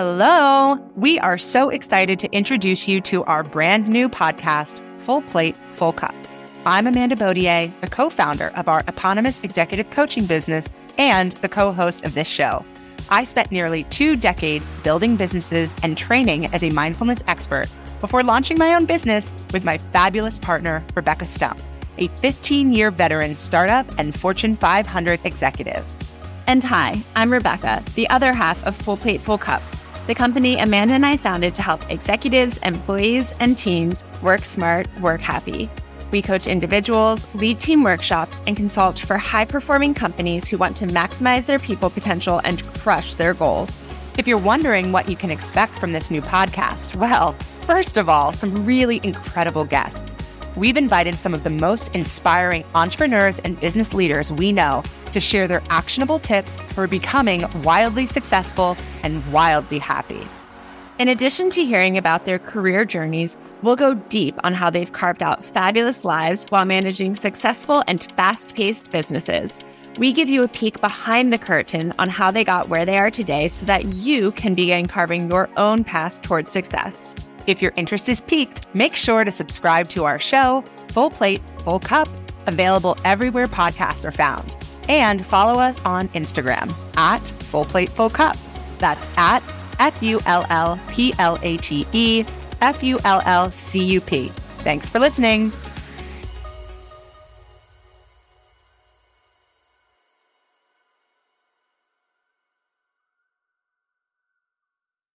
Hello. We are so excited to introduce you to our brand new podcast, Full Plate, Full Cup. I'm Amanda Baudier, the co founder of our eponymous executive coaching business and the co host of this show. I spent nearly two decades building businesses and training as a mindfulness expert before launching my own business with my fabulous partner, Rebecca Stump, a 15 year veteran startup and Fortune 500 executive. And hi, I'm Rebecca, the other half of Full Plate Full Cup, the company Amanda and I founded to help executives, employees, and teams work smart, work happy. We coach individuals, lead team workshops, and consult for high performing companies who want to maximize their people potential and crush their goals. If you're wondering what you can expect from this new podcast, well, first of all, some really incredible guests. We've invited some of the most inspiring entrepreneurs and business leaders we know to share their actionable tips for becoming wildly successful and wildly happy. In addition to hearing about their career journeys, we'll go deep on how they've carved out fabulous lives while managing successful and fast paced businesses. We give you a peek behind the curtain on how they got where they are today so that you can begin carving your own path towards success. If your interest is piqued, make sure to subscribe to our show, Full Plate, Full Cup, available everywhere podcasts are found. And follow us on Instagram at Full Plate, Full Cup. That's at F U L L P L A T E F U L L C U P. Thanks for listening.